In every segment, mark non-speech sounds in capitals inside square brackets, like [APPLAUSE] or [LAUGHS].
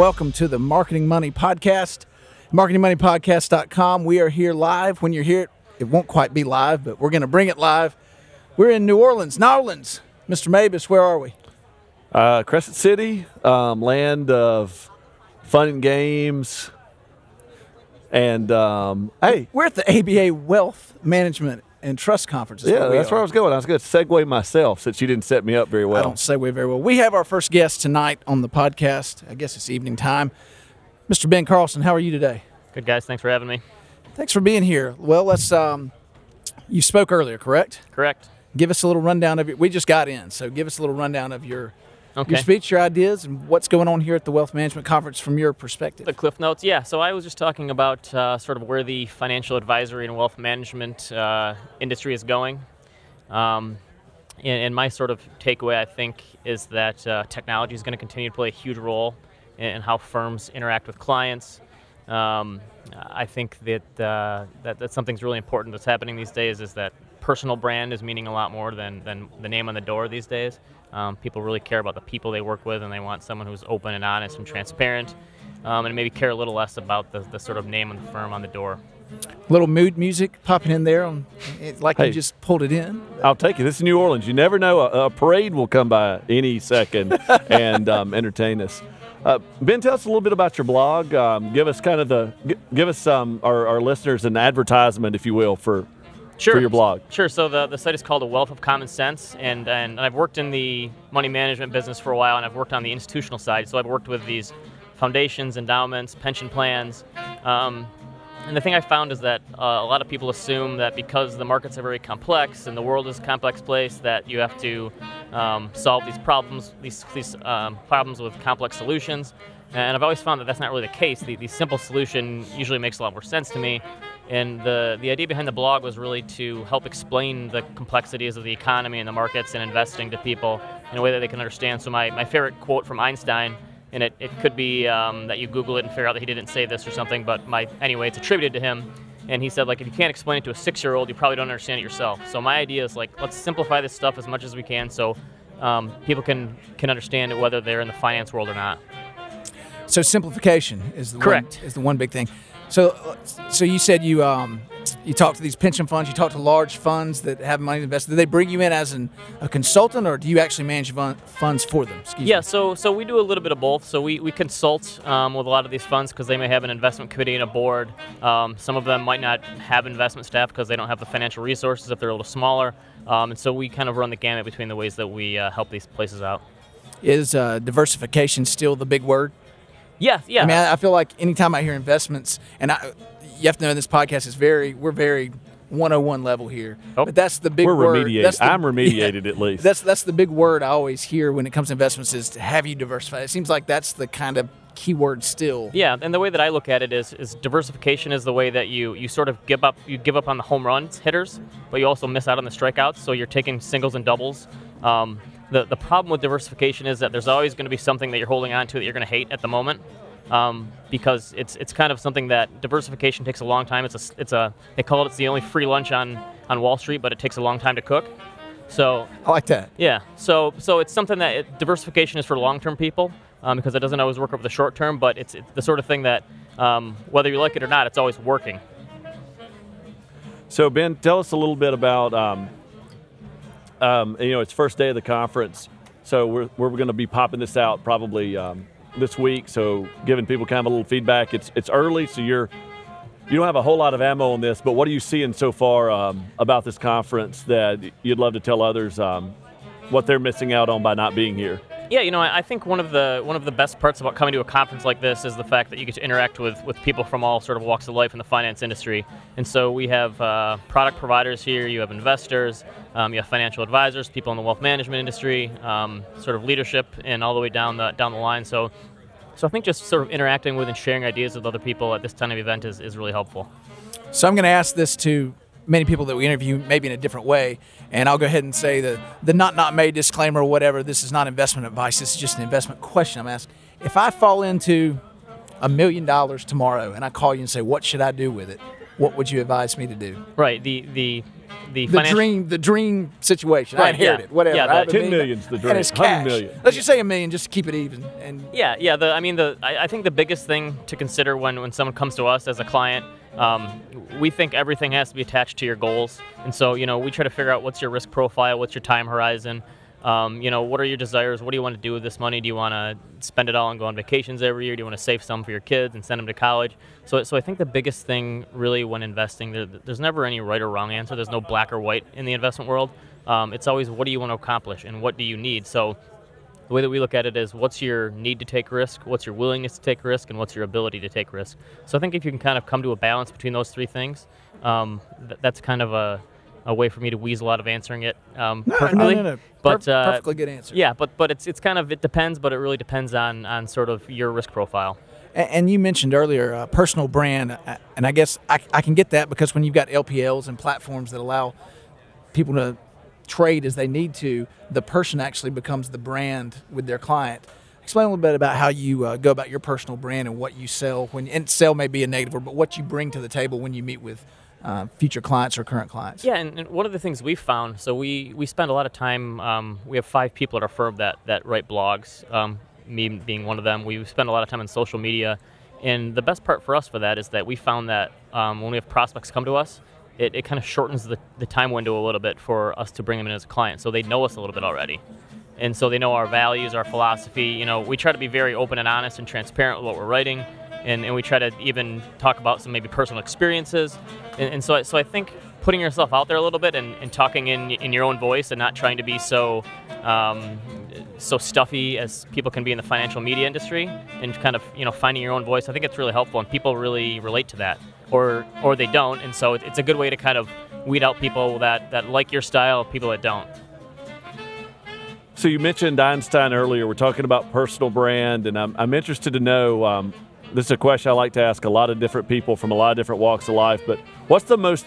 Welcome to the Marketing Money Podcast, marketingmoneypodcast.com. We are here live. When you're here, it won't quite be live, but we're going to bring it live. We're in New Orleans, New Orleans. Mr. Mabus, where are we? Uh, Crescent City, um, land of fun and games. And um, hey, We're at the ABA Wealth Management and Trust Conference. is yeah, that's are. where I was going. I was going to segue myself since you didn't set me up very well. I don't segue very well. We have our first guest tonight on the podcast. I guess it's evening time. Mr. Ben Carlson, how are you today? Good guys, thanks for having me. Thanks for being here. Well, let's. Um, you spoke earlier, correct? Correct. Give us a little rundown of your. We just got in, so give us a little rundown of your Okay. your speech, your ideas, and what's going on here at the Wealth Management Conference from your perspective. The Cliff Notes, yeah. So I was just talking about uh, sort of where the financial advisory and wealth management uh, industry is going. Um, and, and my sort of takeaway, I think, is that uh, technology is going to continue to play a huge role in, in how firms interact with clients. Um, I think that, uh, that that something's really important that's happening these days is that personal brand is meaning a lot more than, than the name on the door these days. Um, people really care about the people they work with, and they want someone who's open and honest and transparent, um, and maybe care a little less about the, the sort of name of the firm on the door. little mood music popping in there, on, it, like Hey. you just pulled it in. I'll take it. This is New Orleans. You never know. A, a parade will come by any second [LAUGHS] and um, entertain us. Uh, ben, tell us a little bit about your blog. Um, give us kind of the give us um, our, our listeners an advertisement, if you will, for Sure. for your blog. Sure. So the, the site is called A Wealth of Common Sense, and, and I've worked in the money management business for a while, and I've worked on the institutional side. So I've worked with these foundations, endowments, pension plans. Um, and the thing I found is that uh, a lot of people assume that because the markets are very complex and the world is a complex place, that you have to um, solve these problems, these, these um, problems with complex solutions. And I've always found that that's not really the case. The, the simple solution usually makes a lot more sense to me. And the, the idea behind the blog was really to help explain the complexities of the economy and the markets and investing to people in a way that they can understand. So, my, my favorite quote from Einstein, and it, it could be um, that you Google it and figure out that he didn't say this or something, but my anyway, it's attributed to him. And he said, like, if you can't explain it to a six year old, you probably don't understand it yourself. So, my idea is, like, let's simplify this stuff as much as we can so um, people can, can understand it whether they're in the finance world or not. So simplification is the Correct. One, is the one big thing. So, so you said you um, you talk to these pension funds, you talk to large funds that have money invested. Do they bring you in as an, a consultant, or do you actually manage fun, funds for them? Excuse Yeah, me. so so we do a little bit of both. So we, we consult um, with a lot of these funds because they may have an investment committee and a board. Um, some of them might not have investment staff because they don't have the financial resources if they're a little smaller. Um, and so we kind of run the gamut between the ways that we uh, help these places out. Is uh, diversification still the big word? Yeah, yeah. I mean, I, I feel like anytime I hear investments, and I, you have to know this podcast is very, we're very 101 level here. Oh. But that's the big We're word. remediated. That's the- I'm remediated [LAUGHS] at least. That's that's the big word I always hear when it comes to investments is to have you diversify. It seems like that's the kind of keyword still. Yeah, and the way that I look at it is, is diversification is the way that you, you sort of give up you give up on the home runs hitters, but you also miss out on the strikeouts. So you're taking singles and doubles. Um, the the problem with diversification is that there's always going to be something that you're holding on to that you're going to hate at the moment, um, because it's it's kind of something that diversification takes a long time. It's a it's a they call it it's the only free lunch on on Wall Street, but it takes a long time to cook. So I like that. yeah, so so it's something that it, diversification is for long-term people um, because it doesn't always work over the short term, but it's, it's the sort of thing that um, whether you like it or not, it's always working. So Ben, tell us a little bit about um, you know it's first day of the conference, so we're we're going to be popping this out probably um, this week. So giving people kind of a little feedback. It's it's early, so you're you don't have a whole lot of ammo on this, but what are you seeing so far um, about this conference that you'd love to tell others um, what they're missing out on by not being here? Yeah, you know, I I think one of the one of the best parts about coming to a conference like this is the fact that you get to interact with with people from all sort of walks of life in the finance industry. And so we have uh, product providers here, you have investors, um, you have financial advisors, people in the wealth management industry, um, sort of leadership, and all the way down the down the line. So, so I think just sort of interacting with and sharing ideas with other people at this kind of event is, is really helpful. So I'm going to ask this to many people that we interview, maybe in a different way, and I'll go ahead and say the the not not made disclaimer or whatever. This is not investment advice. This is just an investment question. I'm asking if I fall into a million dollars tomorrow and I call you and say, "What should I do with it?" What would you advise me to do? Right. The the the, The financial dream, the dream situation. I Right, yeah. inherited, whatever. Yeah, I have the- a 10 million- million's the and dream, it's 100 cash. million. Let's just say a million, just to keep it even. And Yeah, yeah. The I mean, the I, I think the biggest thing to consider when when someone comes to us as a client, um, we think everything has to be attached to your goals, and so you know we try to figure out what's your risk profile, what's your time horizon. Um, you know, what are your desires? What do you want to do with this money? Do you want to spend it all and go on vacations every year? Do you want to save some for your kids and send them to college? So, so I think the biggest thing really when investing, there, there's never any right or wrong answer. There's no black or white in the investment world. Um, it's always what do you want to accomplish and what do you need. So, the way that we look at it is what's your need to take risk, what's your willingness to take risk, and what's your ability to take risk. So I think if you can kind of come to a balance between those three things, um, th- that's kind of a, a way for me to weasel out of answering it um, no, perfectly. no, no. But Per- uh, perfectly good answer. yeah, but but it's it's kind of it depends, but it really depends on on sort of your risk profile. And you mentioned earlier uh, personal brand, uh, and I guess I, I can get that because when you've got LPLs and platforms that allow people to trade as they need to, the person actually becomes the brand with their client. Explain a little bit about how you uh, go about your personal brand and what you sell when and sell may be a negative word, but what you bring to the table when you meet with uh, future clients or current clients. Yeah, and, and one of the things we've found, so we, we spend a lot of time. Um, we have five people at our firm that that write blogs. Um, me being one of them. We spend a lot of time on social media, and the best part for us for that is that we found that um, when we have prospects come to us, it, it kind of shortens the, the time window a little bit for us to bring them in as a client. So they know us a little bit already. And so they know our values, our philosophy. You know, we try to be very open and honest and transparent with what we're writing. And, and we try to even talk about some maybe personal experiences. And, and so, I, so I think putting yourself out there a little bit and, and talking in, in your own voice and not trying to be so um, so stuffy as people can be in the financial media industry and kind of you know finding your own voice i think it's really helpful and people really relate to that or or they don't and so it- it's a good way to kind of weed out people that that like your style people that don't So you mentioned Einstein earlier. We're talking about personal brand, and I'm, I'm interested to know. Um, this is a question I like to ask a lot of different people from a lot of different walks of life. But what's the most,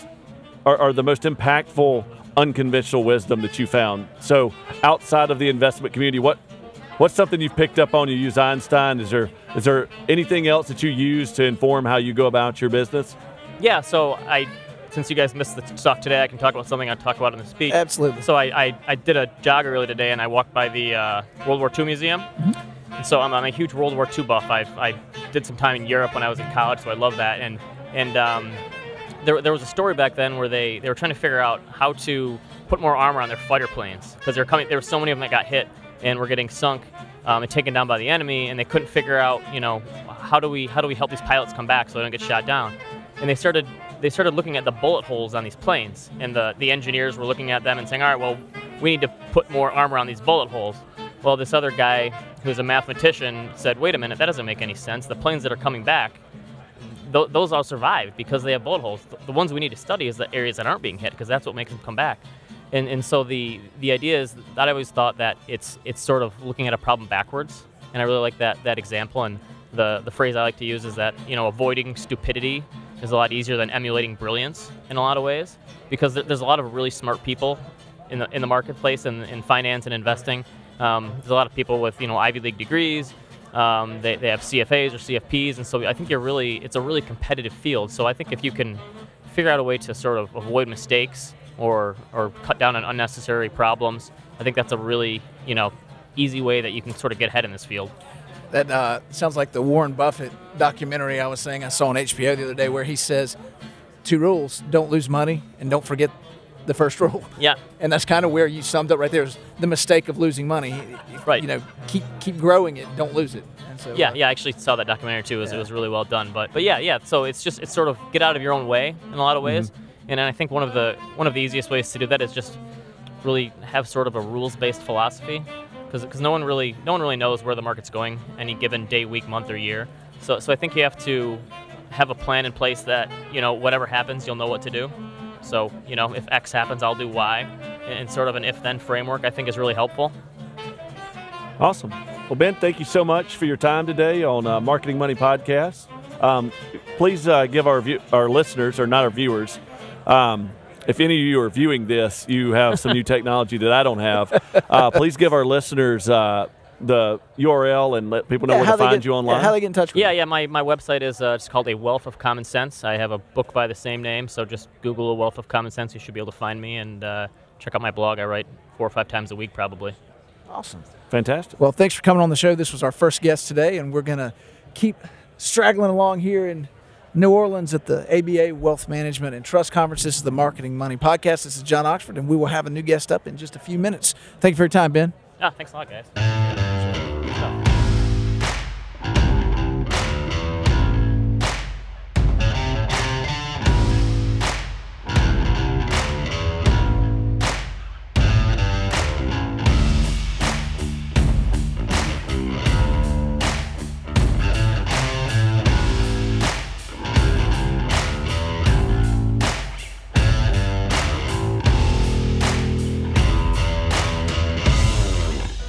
or, or the most impactful unconventional wisdom that you found? So outside of the investment community, what what's something you've picked up on? You use Einstein. Is there is there anything else that you use to inform how you go about your business? yeah so i since you guys missed the talk today i can talk about something i talk about in the speech Absolutely. So I, I, I did a jog earlier today, and I walked by the uh, World War II Museum. And so I'm, I'm a huge World War II buff. I, I did some time in Europe when I was in college, so I love that. And and um, there, there was a story back then where they, they were trying to figure out how to put more armor on their fighter planes because they're coming. There were so many of them that got hit and we were getting sunk um, and taken down by the enemy, and they couldn't figure out, you know, how do we how do we help these pilots come back so they don't get shot down? And they started they started looking at the bullet holes on these planes, and the the engineers were looking at them and saying, all right, well, we need to put more armor on these bullet holes. Well, this other guy who's a mathematician said, wait a minute, that doesn't make any sense. The planes that are coming back th- those all survived because they have bullet holes. The ones we need to study is the areas that aren't being hit because that's what makes them come back. And, and so the, the idea is that I always thought that it's it's sort of looking at a problem backwards, and I really like that that example. And the the phrase I like to use is that you know avoiding stupidity is a lot easier than emulating brilliance in a lot of ways because there's a lot of really smart people in the in the marketplace and in finance and investing. Um, there's a lot of people with you know Ivy League degrees. Um, they, they have CFAs or CFPs, and so I think you're really it's a really competitive field. So I think if you can figure out a way to sort of avoid mistakes or or cut down on unnecessary problems, I think that's a really you know easy way that you can sort of get ahead in this field. That uh, sounds like the Warren Buffett documentary I was saying I saw on HBO the other day, where he says two rules: don't lose money and don't forget the first [LAUGHS] rule. Yeah, And that's kind of where you summed up right there is the mistake of losing money. Right. You know, keep keep growing it, don't lose it. And so, yeah, uh, yeah. I actually saw that documentary too. It was, it was really well done. But but yeah, yeah. So it's just it's sort of get out of your own way in a lot of ways. And I think one of the one of the easiest ways to do that is just really have sort of a rules based philosophy. because no one really no one really knows where the market's going any given day, week, month, or year. So so I think you have to have a plan in place that you know whatever happens, you'll know what to do. So you know if X happens, I'll do Y, and sort of an if-then framework I think is really helpful. Awesome. Well, Ben, thank you so much for your time today on uh, Marketing Money Podcast. Um, please uh, give our view- our listeners, or not our viewers, um, if any of you are viewing this, you have some new [LAUGHS] technology that I don't have. Uh, please give our listeners uh, the URL and let people know Yeah, where to find get- you yeah, online. how they get in touch with Yeah, you? yeah. My, my website is uh, it's called A Wealth of Common Sense. I have a book by the same name, so just Google A Wealth of Common Sense. You should be able to find me and uh, check out my blog. I write four or five times a week, probably. Awesome. Fantastic. Well, thanks for coming on the show. This was our first guest today, and we're going to keep straggling along here in New Orleans at the ABA Wealth Management and Trust Conference. This is the Marketing Money Podcast. This is John Oxford, and we will have a new guest up in just a few minutes. Thank you for your time, Ben. Ah, thanks a lot, guys.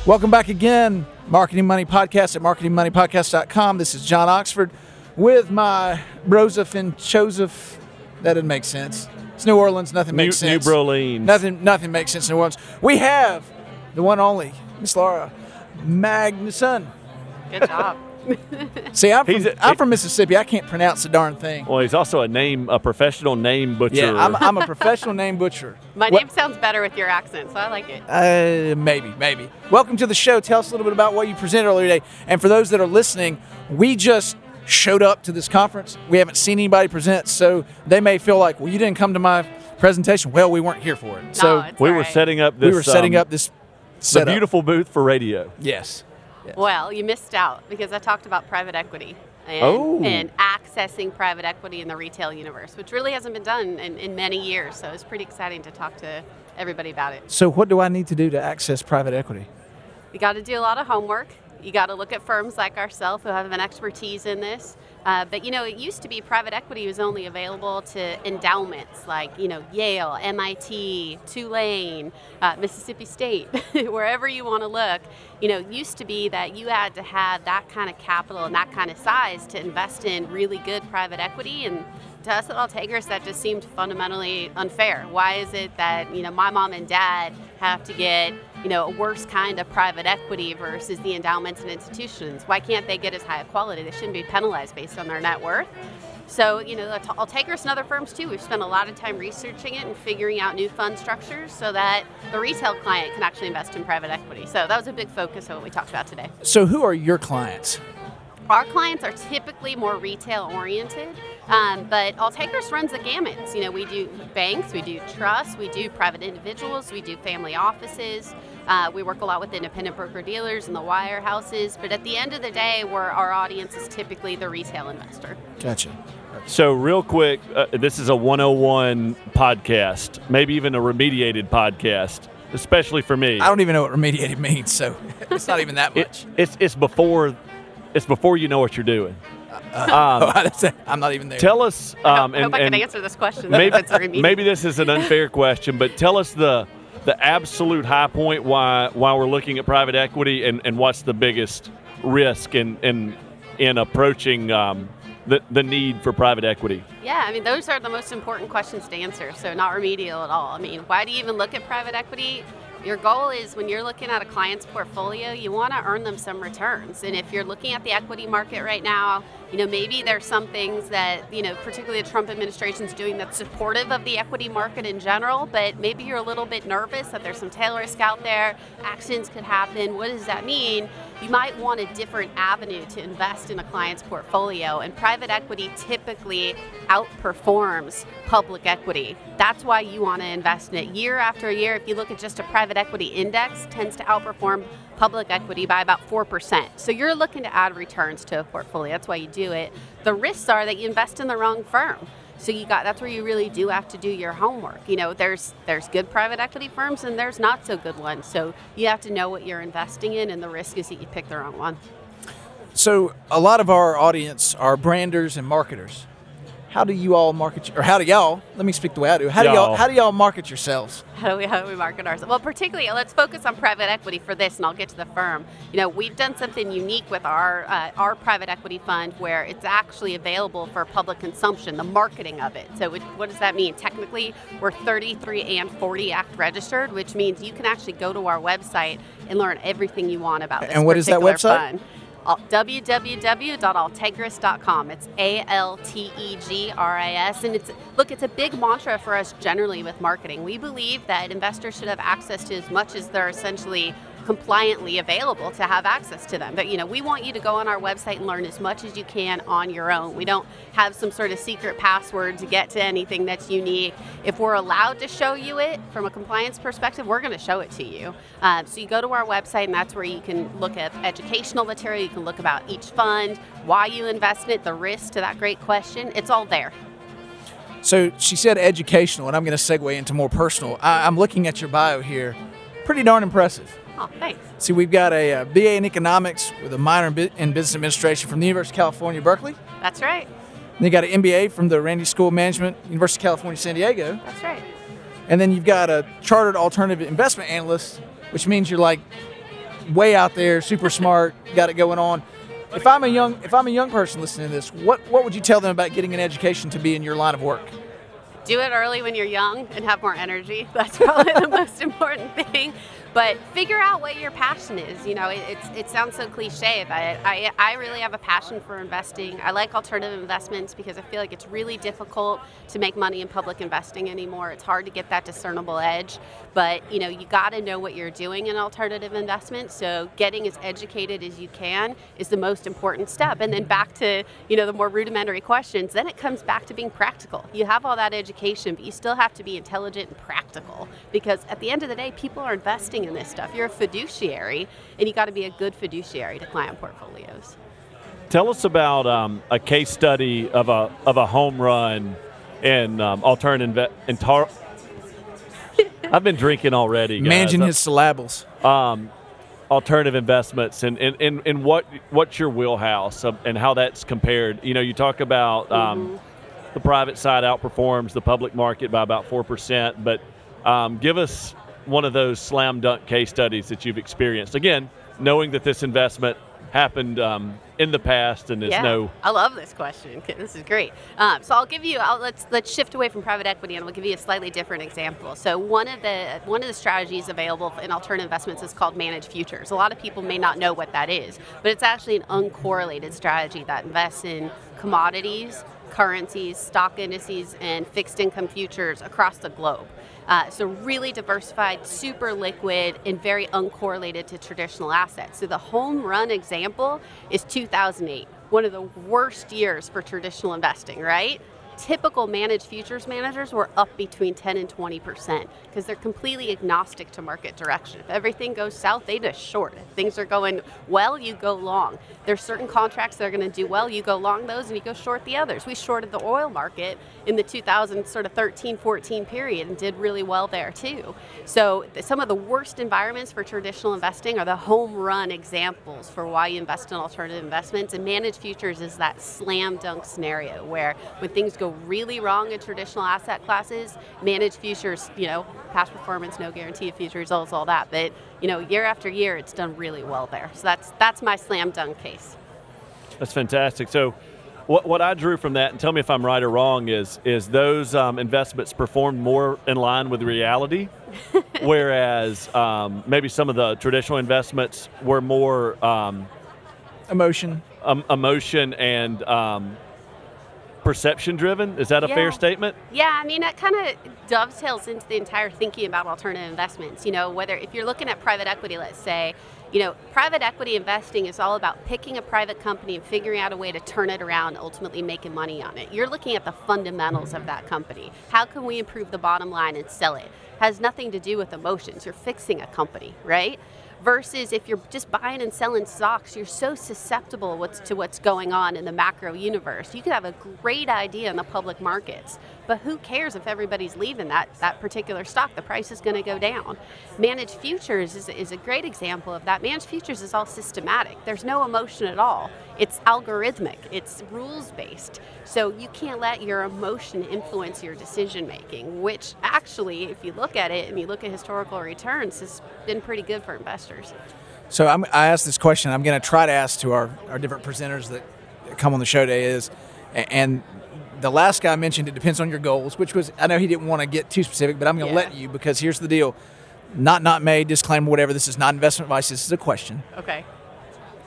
Welcome back again, Marketing Money Podcast at marketingmoneypodcast.com. This is John Oxford with my Broseph and Joseph. That didn't make sense. It's New Orleans. Nothing New, makes New sense. Brolines. Nothing, nothing makes sense in New Orleans. We have the one only Miss Laura Magnuson. Good job. [LAUGHS] See, I'm from, a- I'm from Mississippi. I can't pronounce the darn thing. Well, he's also a name, a professional name butcher. Yeah, I'm, I'm a professional name butcher. [LAUGHS] My What- name sounds better with your accent, so I like it. Uh, maybe, maybe. Welcome to the show. Tell us a little bit about what you presented earlier today. And for those that are listening, we just showed up to this conference. We haven't seen anybody present, so they may feel like, well, you didn't come to my presentation. Well, we weren't here for it. So no, it's we all were right. setting up this. we were setting um, up this the beautiful booth for radio. Yes. Well, you missed out because I talked about private equity and, Oh. and accessing private equity in the retail universe, which really hasn't been done in, in many years. So it's pretty exciting to talk to everybody about it. So, what do I need to do to access private equity? You got to do a lot of homework. You got to look at firms like ourselves who have an expertise in this. Uh, but you know, it used to be private equity was only available to endowments like you know Yale, MIT, Tulane, uh, Mississippi State, [LAUGHS] wherever you want to look. You know, used to be that you had to have that kind of capital and that kind of size to invest in really good private equity and to us at Altegris, that just seemed fundamentally unfair. Why is it that you know my mom and dad have to get you know a worse kind of private equity versus the endowments and institutions? Why can't they get as high a quality? They shouldn't be penalized based on their net worth. So you know, Altegris and other firms too. We've spent a lot of time researching it and figuring out new fund structures so that the retail client can actually invest in private equity. So that was a big focus of what we talked about today. So, who are your clients? Our clients are typically more retail oriented, um, but Altegris runs the gamuts. You know, we do banks, we do trusts, we do private individuals, we do family offices. Uh, we work a lot with independent broker dealers and the wire houses, but at the end of the day, where our audience is typically the retail investor. Gotcha. So, real quick, uh, this is a 101 podcast, maybe even a remediated podcast, especially for me. I don't even know what remediated means, so [LAUGHS] it's not even that It- much. it's it's before it's before you know what you're doing. [LAUGHS] That's it. I'm not even there. Tell us, I hope, um, I, hope and, I can and answer this question. maybe if it's a remedial. maybe this is an unfair question, but tell us the the absolute high point why why we're looking at private equity and, and what's the biggest risk in in in approaching um, the the need for private equity. Yeah, I mean, those are the most important questions to answer, so not remedial at all. I mean, why do you even look at private equity? Your goal is when you're looking at a client's portfolio, you want to earn them some returns. And if you're looking at the equity market right now, you know, maybe there's some things that, you know, particularly the Trump administration is doing that's supportive of the equity market in general, but maybe you're a little bit nervous that there's some tail risk out there, accidents could happen. What does that mean? You might want a different avenue to invest in a client's portfolio, and private equity typically outperforms public equity. That's why you want to invest in it year after year. If you look at just a private equity index, tends to outperform public equity by about 4%. So you're looking to add returns to a portfolio. That's why you do it. The risks are that you invest in the wrong firm. So you got that's where you really do have to do your homework. You know, there's there's good private equity firms and there's not so good ones. So you have to know what you're investing in, and the risk is that you pick the wrong one. So a lot of our audience are branders and marketers. How do you all market, or how do y'all? Let me speak the way I do. How do y'all? Y'all. How do y'all market yourselves? How do we how do we market ourselves? Well, particularly let's focus on private equity for this, and I'll get to the firm. You know, we've done something unique with our uh, our private equity fund where it's actually available for public consumption. The marketing of it. So, it, what does that mean? Technically, we're 33 and 40 Act registered, which means you can actually go to our website and learn everything you want about this And what is that website? fund. Al- www.altegris.com. It's A L T E G R I S. And it's, look, it's a big mantra for us generally with marketing. We believe that investors should have access to as much as they're essentially compliantly available to have access to them. But, you know, we want you to go on our website and learn as much as you can on your own. We don't have some sort of secret password to get to anything that's unique. If we're allowed to show you it from a compliance perspective, we're going to show it to you. Um, so you go to our website, and that's where you can look at educational material. You can look about each fund, why you invest in it, the risk to that great question. It's all there. So she said educational, and I'm going to segue into more personal. I, I'm looking at your bio here. Pretty darn impressive. Oh, thanks. See, we've got a, uh BA in economics with a minor in, in business administration from the University of California, Berkeley. That's right. And you got an MBA from the Rady School of Management, University of California, San Diego. That's right. And then you've got a chartered alternative investment analyst, which means you're like way out there, super smart, [LAUGHS] got it going on. If I'm a young if I'm a young person listening to this, what what would you tell them about getting an education to be in your line of work? do it early when you're young and have more energy. [LAUGHS] That's probably the [LAUGHS] most important thing. But figure out what your passion is. You know, it, it's, it sounds so cliche, but I, I really have a passion for investing. I like alternative investments because I feel like it's really difficult to make money in public investing anymore. It's hard to get that discernible edge. But, you know, you got to know what you're doing in alternative investments. So getting as educated as you can is the most important step. And then back to, you know, the more rudimentary questions, then it comes back to being practical. You have all that education, but you still have to be intelligent and practical because at the end of the day, people are investing in this stuff. You're a fiduciary, and you got to be a good fiduciary to client portfolios. Tell us about um, a case study of a of a home run in um, alternative inve- in tar- I've been drinking already. Guys. Managing his syllables. um, alternative investments and, and, and, and what what's your wheelhouse and how that's compared. You know, you talk about um, the private side outperforms the public market by about four percent, but um, give us one of those slam dunk case studies that you've experienced. Again, knowing that this investment happened um, in the past and there's yeah, no I love this question. This is great. Um, so I'll give you. I'll, let's let's shift away from private equity, and I'll give you a slightly different example. So one of the one of the strategies available in alternative investments is called managed futures. A lot of people may not know what that is, but it's actually an uncorrelated strategy that invests in commodities, currencies, stock indices, and fixed income futures across the globe. Uh, so really diversified, super liquid, and very uncorrelated to traditional assets. So the home run example is 2008, one of the worst years for traditional investing, right? Typical managed futures managers were up between 10 and 20 percent because they're completely agnostic to market direction. If everything goes south, they just short. If things are going well, you go long. There's certain contracts that are going to do well, you go long those, and you go short the others. We shorted the oil market in the 2000 sort of 13, 14 period and did really well there too. So some of the worst environments for traditional investing are the home run examples for why you invest in alternative investments. And managed futures is that slam dunk scenario where when things go really wrong in traditional asset classes, managed futures, you know, past performance, no guarantee of future results, all that. But you know, year after year, it's done really well there. So that's that's my slam dunk case. That's fantastic. So, what, what I drew from that, and tell me if I'm right or wrong, is is those um, investments performed more in line with reality, [LAUGHS] whereas um, maybe some of the traditional investments were more um, Emotion. um, emotion and um, perception driven. Is that a Yeah. fair statement? Yeah, I mean, that kind of dovetails into the entire thinking about alternative investments. You know, whether if you're looking at private equity, let's say, you know, private equity investing is all about picking a private company and figuring out a way to turn it around, ultimately making money on it. You're looking at the fundamentals of that company. How can we improve the bottom line and sell it? Has nothing to do with emotions. You're fixing a company, right? Versus if you're just buying and selling stocks, you're so susceptible what's, to what's going on in the macro universe. You could have a great idea in the public markets, but who cares if everybody's leaving that, that particular stock? The price is going to go down. Managed futures is, is a great example of that. Managed futures is all systematic, there's no emotion at all. It's algorithmic, it's rules based. So you can't let your emotion influence your decision making, which actually, if you look at it and you look at historical returns, has been pretty good for investors. So I'm, I asked this question. I'm going to try to ask to our, our different presenters that come on the show today is, and the last guy mentioned it depends on your goals, which was I know he didn't want to get too specific, but I'm going to Yeah. let you because here's the deal. Not not made, disclaimer, whatever. This is not investment advice. This is a question. Okay.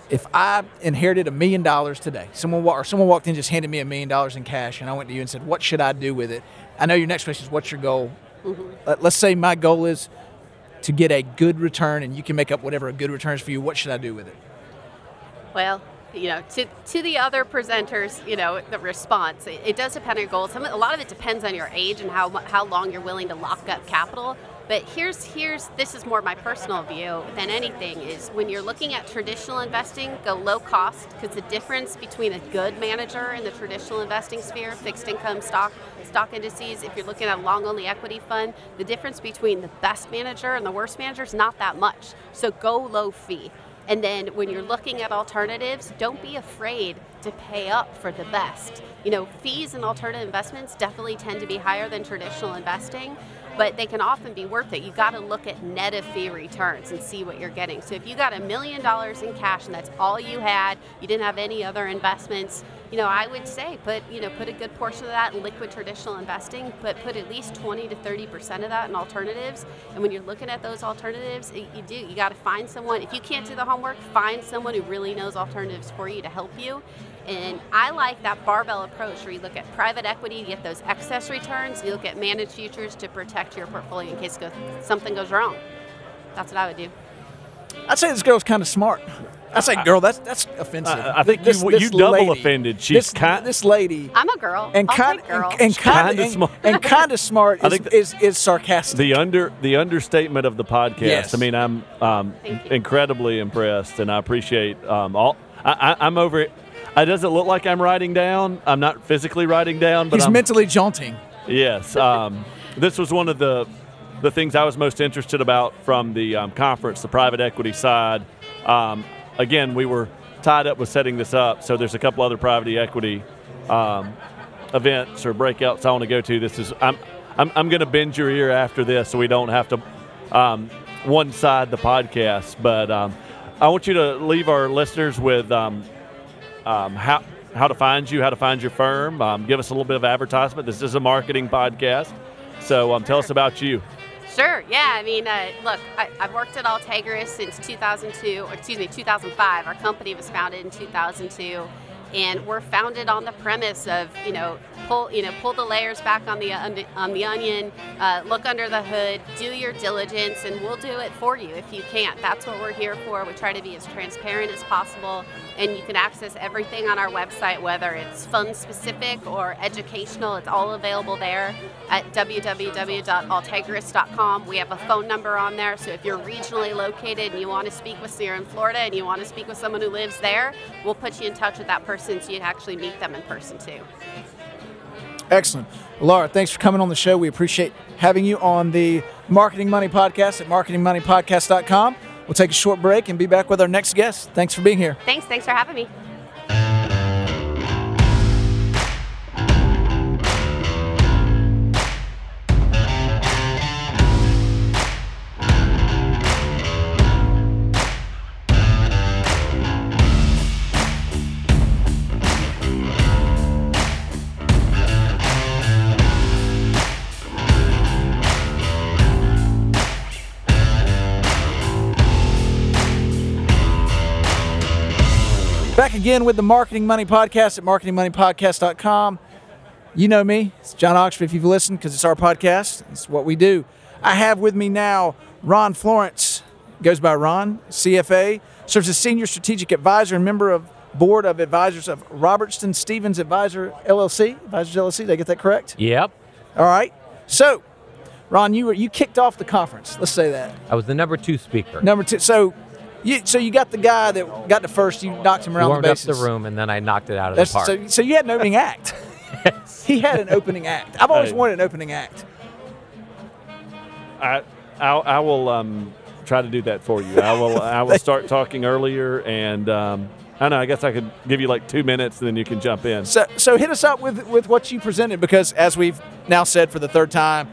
If I inherited a million dollars today, someone or someone walked in and just handed me a million dollars in cash, and I went to you and said, "What should I do with it?" I know your next question is, "What's your goal?" Mm-hmm. Let, let's say my goal is to get a good return, and you can make up whatever a good return is for you. What should I do with it? Well, you know, to, to the other presenters, you know, the response, it, it does depend on your goals. Some, a lot of it depends on your age and how, how long you're willing to lock up capital. But here's, here's, this is more my personal view than anything is when you're looking at traditional investing, go low cost because the difference between a good manager in the traditional investing sphere, fixed income stock, stock indices, if you're looking at a long only equity fund, the difference between the best manager and the worst manager is not that much. So go low fee. And then when you're looking at alternatives, don't be afraid to pay up for the best. You know, fees in alternative investments definitely tend to be higher than traditional investing, but they can often be worth it. You've got to look at net of fee returns and see what you're getting. So if you got a million dollars in cash and that's all you had, you didn't have any other investments, you know, I would say put, you know, put a good portion of that in liquid traditional investing, but put at least 20 to 30% of that in alternatives. And when you're looking at those alternatives, you do, you got to find someone. If you can't do the homework, find someone who really knows alternatives for you to help you. And I like that barbell approach where you look at private equity to get those excess returns, you look at managed futures to protect your portfolio in case something goes wrong. That's what I would do. I'd say this girl's kind of smart. I say, girl, that's that's offensive. I- I think you- you double offended. She's this, kind- this lady I'm a girl. and kind girl. and, and kind Kinda of smart. and, kind of smart [LAUGHS] I is, think that- is, is sarcastic. the under the understatement of the podcast. Yes. I mean, I'm um, incredibly impressed, and I appreciate um, all. I, I, I'm over it. It doesn't look like I'm writing down. I'm not physically writing down, but He's I'm, mentally jaunting. Yes. Um, this was one of the the things I was most interested about from the um, conference, the private equity side. Um, again, we were tied up with setting this up, so there's a couple other private equity um, events or breakouts I want to go to. This is I'm I'm, I'm going to bend your ear after this, so we don't have to um, one side the podcast. But um, I want you to leave our listeners with um, um, how how to find you, how to find your firm. Um, give us a little bit of advertisement. This is a marketing podcast, so tell us about you. Sure. Yeah. I mean, uh, look, I, I've worked at Altegris since 2002, or excuse me, 2005. Our company was founded in 2002, and we're founded on the premise of you know pull you know pull the layers back on the on the, onion, uh, look under the hood, do your diligence, and we'll do it for you if you can't. That's what we're here for. We try to be as transparent as possible, and you can access everything on our website, whether it's fund specific or educational. It's all available there at www.altegris.com. We have a phone number on there, so if you're regionally located and you want to speak with you're in Florida and you want to speak with someone who lives there, we'll put you in touch with that person so you'd actually meet them in person too. Excellent. Laura, thanks for coming on the show. We appreciate having you on the Marketing Money Podcast at marketingmoneypodcast.com. We'll take a short break and be back with our next guest. Thanks for being here. Thanks. Thanks for having me. Again with the Marketing Money Podcast at marketingmoneypodcast.com. You know me, it's John Oxford if you've listened because it's our podcast. It's what we do. I have with me now Ron Florance, goes by Ron, CFA, serves as Senior Strategic Advisor and member of Board of Advisors of Robertson Stephens Advisor LLC. Advisors LLC, did I get that correct? Yep. All right. So, Ron, you were you kicked off the conference. Let's say that. I was the number two speaker. Number two. So You, so you got the guy that got the first. You knocked him around Warmed the up bases. the room, and then I knocked it out of That's, the park. so, so you had an opening act. [LAUGHS] He had an opening act. I've always Hey. wanted an opening act. I, I, I will um, try to do that for you. I will. I will start [LAUGHS] talking earlier, and um, I don't know. I guess I could give you like two minutes, and then you can jump in. So, so hit us up with with what you presented because, as we've now said for the third time,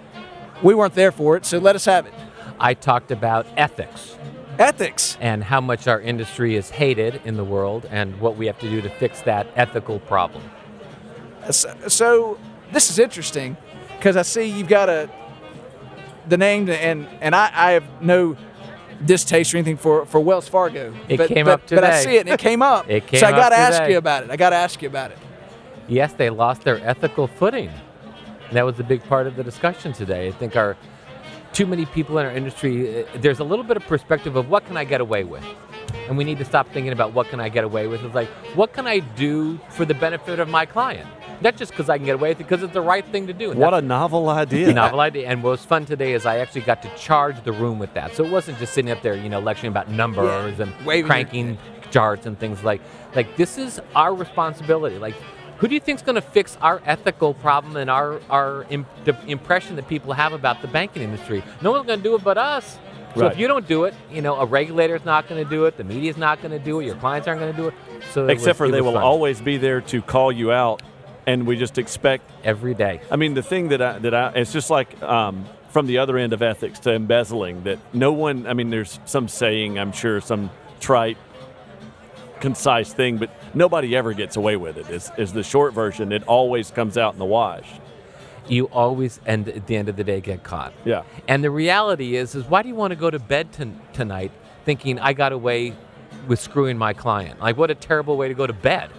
we weren't there for it. So let us have it. I talked about ethics Ethics. and how much our industry is hated in the world, and what we have to do to fix that ethical problem. So, so this is interesting because I see you've got a the name and and I, I have no distaste or anything for, for Wells Fargo. It but, came but, up But I see it and it came up. [LAUGHS] It came so I got to ask you about it. I got to ask you about it. Yes, they lost their ethical footing. That was a big part of the discussion today. I think our too many people in our industry. uh, There's a little bit of perspective of what can I get away with, and we need to stop thinking about what can I get away with. It's like what can I do for the benefit of my client, not just because I can get away with it, because it's the right thing to do. And What a novel idea! [LAUGHS] novel idea. And what was fun today is I actually got to charge the room with that. So it wasn't just sitting up there, you know, lecturing about numbers and Waving cranking charts and things like like this is our responsibility. Like who do you think is going to fix our ethical problem and our our im- the impression that people have about the banking industry? No one's going to do it but us. So Right. if you don't do it, you know, a regulator's not going to do it, the media's not going to do it, your clients aren't going to do it. So Except was- for they will fun. always be there to call you out, and we just expect. every day. I mean, the thing that I that I it's just like um, from the other end of ethics to embezzling that no one. I mean, there's some saying I'm sure some trite, concise thing, but nobody ever gets away with it. Is is the short version? It always comes out in the wash. You always end at the end of the day get caught. Yeah. And the reality is, is why do you want to go to bed ton- tonight thinking I got away with screwing my client? Like, what a terrible way to go to bed.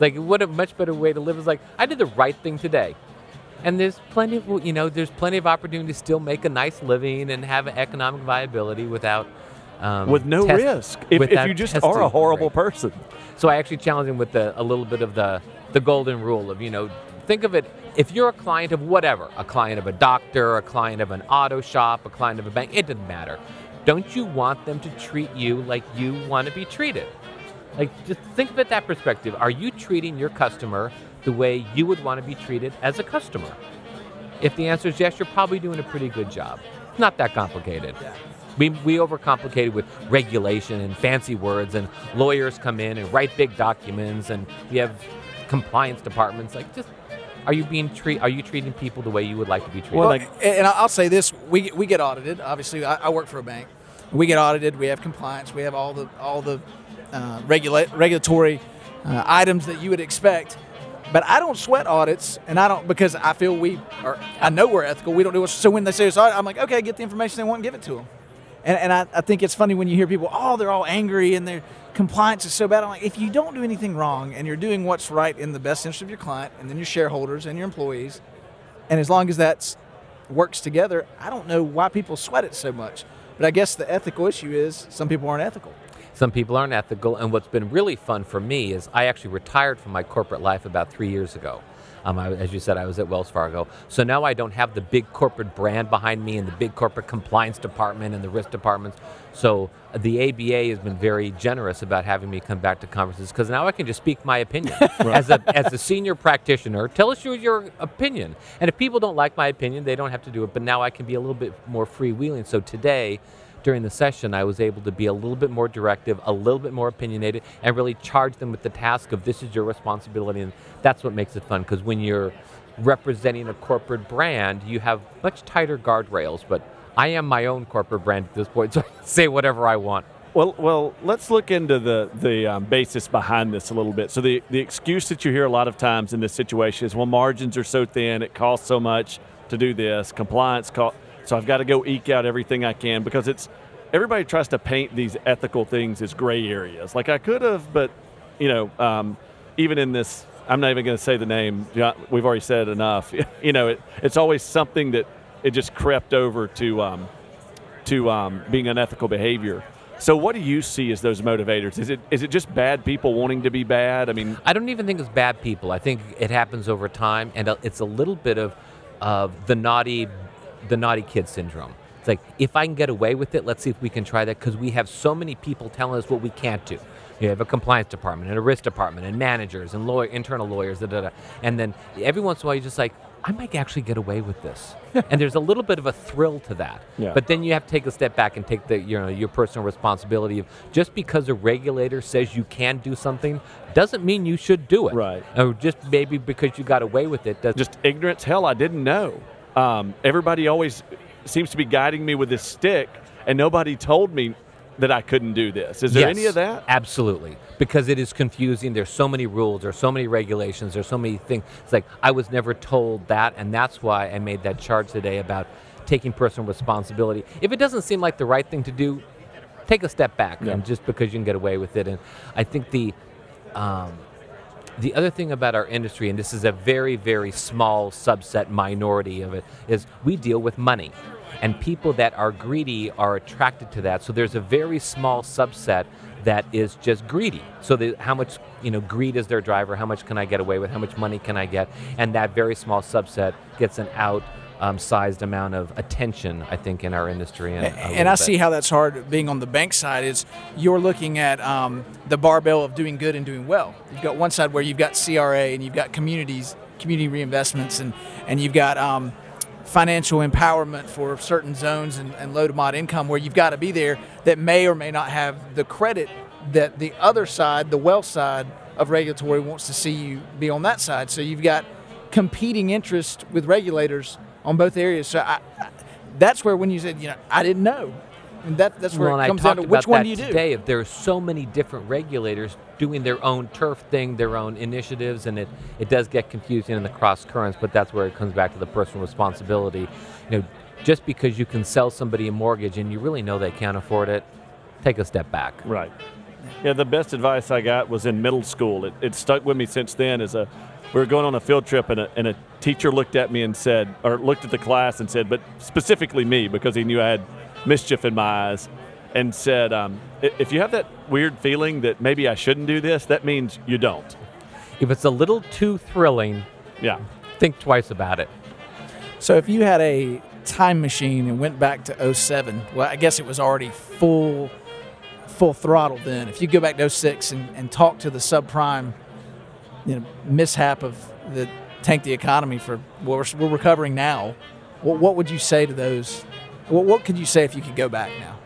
Like, what a much better way to live is like, I did the right thing today. And there's plenty of, you know, there's plenty of opportunity to still make a nice living and have economic viability without. Um, With no test- risk. If, if you just are a horrible great. person. So I actually challenge him with the, a little bit of the, the golden rule of, you know, think of it, if you're a client of whatever, a client of a doctor, a client of an auto shop, a client of a bank, it doesn't matter. Don't you want them to treat you like you want to be treated? Like, just think of it that perspective. Are you treating your customer the way you would want to be treated as a customer? If the answer is yes, you're probably doing a pretty good job. It's not that complicated. We, we overcomplicate it with regulation and fancy words, and lawyers come in and write big documents, and we have compliance departments. Like, just are you being treat? Are you treating people the way you would like to be treated? Well, like- and I'll say this: we we get audited. Obviously, I, I work for a bank. We get audited. We have compliance. We have all the all the uh, regula- regulatory uh, items that you would expect. But I don't sweat audits, and I don't because I feel we are. I know we're ethical. We don't do it. So when they say it's audit, I'm like, okay, get the information they want and give it to them. And, and I, I think it's funny when you hear people, oh, they're all angry and their compliance is so bad. I'm like, if you don't do anything wrong and you're doing what's right in the best interest of your client and then your shareholders and your employees, and as long as that works together, I don't know why people sweat it so much. But I guess the ethical issue is some people aren't ethical. Some people aren't ethical, and what's been really fun for me is I actually retired from my corporate life about three years ago. Um, I, as you said, I was at Wells Fargo. So now I don't have the big corporate brand behind me and the big corporate compliance department and the risk departments. So the ABA has been very generous about having me come back to conferences because now I can just speak my opinion. [LAUGHS] as, a, as a senior practitioner, tell us your, your opinion. And if people don't like my opinion, they don't have to do it. But now I can be a little bit more freewheeling. So today, during the session, I was able to be a little bit more directive, a little bit more opinionated, and really charge them with the task of this is your responsibility. And that's what makes it fun because when you're representing a corporate brand, you have much tighter guardrails. But I am my own corporate brand at this point, [LAUGHS] so I say whatever I want. Well, well, let's look into the the um, basis behind this a little bit. So the the excuse that you hear a lot of times in this situation is, well, margins are so thin, it costs so much to do this, compliance cost, so I've got to go eke out everything I can because it's everybody tries to paint these ethical things as gray areas. Like I could have, but you know, um, even in this, I'm not even going to say the name. We've already said enough. [LAUGHS] you know, it, it's always something that it just crept over to. Um, to um, being unethical behavior. So, what do you see as those motivators? Is it is it just bad people wanting to be bad? I mean, I don't even think it's bad people. I think it happens over time, and uh, it's a little bit of, of the naughty, the naughty kid syndrome. It's like if I can get away with it, let's see if we can try that because we have so many people telling us what we can't do. You have a compliance department and a risk department and managers and lawyer, internal lawyers, da, da, da. and then every once in a while you're just like, I might actually get away with this. [LAUGHS] and there's a little bit of a thrill to that. Yeah. But then you have to take a step back and take the you know your personal responsibility of just because a regulator says you can do something doesn't mean you should do it. Right. Or just maybe because you got away with it does just ignorance. Hell, I didn't know. Um, everybody always seems to be guiding me with this stick, and nobody told me that I couldn't do this. Is there any of that? Absolutely. Because it is confusing. There's so many rules, there's so many regulations, there's so many things. It's like I was never told that, and that's why I made that charge today about taking personal responsibility. If it doesn't seem like the right thing to do, take a step back, Yeah. and just because you can get away with it. And I think the um, the other thing about our industry, and this is a very, very small subset minority of it, is we deal with money. And people that are greedy are attracted to that. So there's a very small subset that is just greedy. So the, how much you know greed is their driver? How much can I get away with? How much money can I get? And that very small subset gets an out. Um, sized amount of attention, I think, in our industry, and, and I bit. see how that's hard being on the bank side is you're looking at um, the barbell of doing good and doing well. You've got one side where you've got CRA and you've got communities, community reinvestments, and and you've got um, financial empowerment for certain zones and, and low to mod income where you've got to be there that may or may not have the credit that the other side, the wealth side of regulatory, wants to see you be on that side. So you've got competing interest with regulators on both areas. So I, I, that's where when you said, you know, I didn't know. And that, that's where well, it comes down to which one do you do. today. If there are so many different regulators doing their own turf thing, their own initiatives, and it, it does get confusing in the cross currents. But that's where it comes back to the personal responsibility. You know, just because you can sell somebody a mortgage and you really know they can't afford it, take a step back. Right. Yeah, the best advice I got was in middle school. It, it stuck with me since then. As a, we were going on a field trip, and a, and a teacher looked at me and said, or looked at the class and said, but specifically me, because he knew I had mischief in my eyes, and said, um, if you have that weird feeling that maybe I shouldn't do this, that means you don't. If it's a little too thrilling, Yeah. think twice about it. So if you had a time machine and went back to 07, well, I guess it was already full full throttle then. If you go back to 06 and, and talk to the subprime you know, mishap of the tank the economy for what we're, we're recovering now, what, what would you say to those? What, what could you say if you could go back now?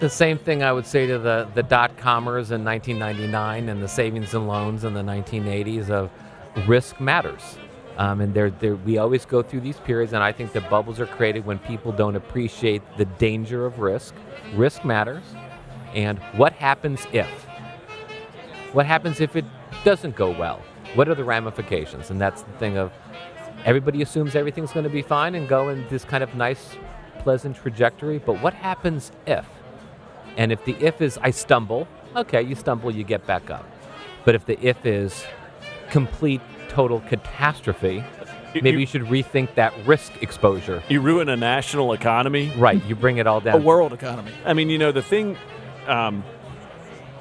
The same thing I would say to the, the dot comers in 1999 and the savings and loans in the 1980s of risk matters. Um, and they're, they're, we always go through these periods, and I think the bubbles are created when people don't appreciate the danger of risk. Risk matters. And what happens if? What happens if it doesn't go well? What are the ramifications? And that's the thing of everybody assumes everything's going to be fine and go in this kind of nice, pleasant trajectory. But what happens if? And if the if is I stumble, okay, you stumble, you get back up. But if the if is complete, total catastrophe, You- maybe you- you should rethink that risk exposure. You ruin a national economy. Right, you bring it all down. A down. world economy. I mean, you know, the thing um,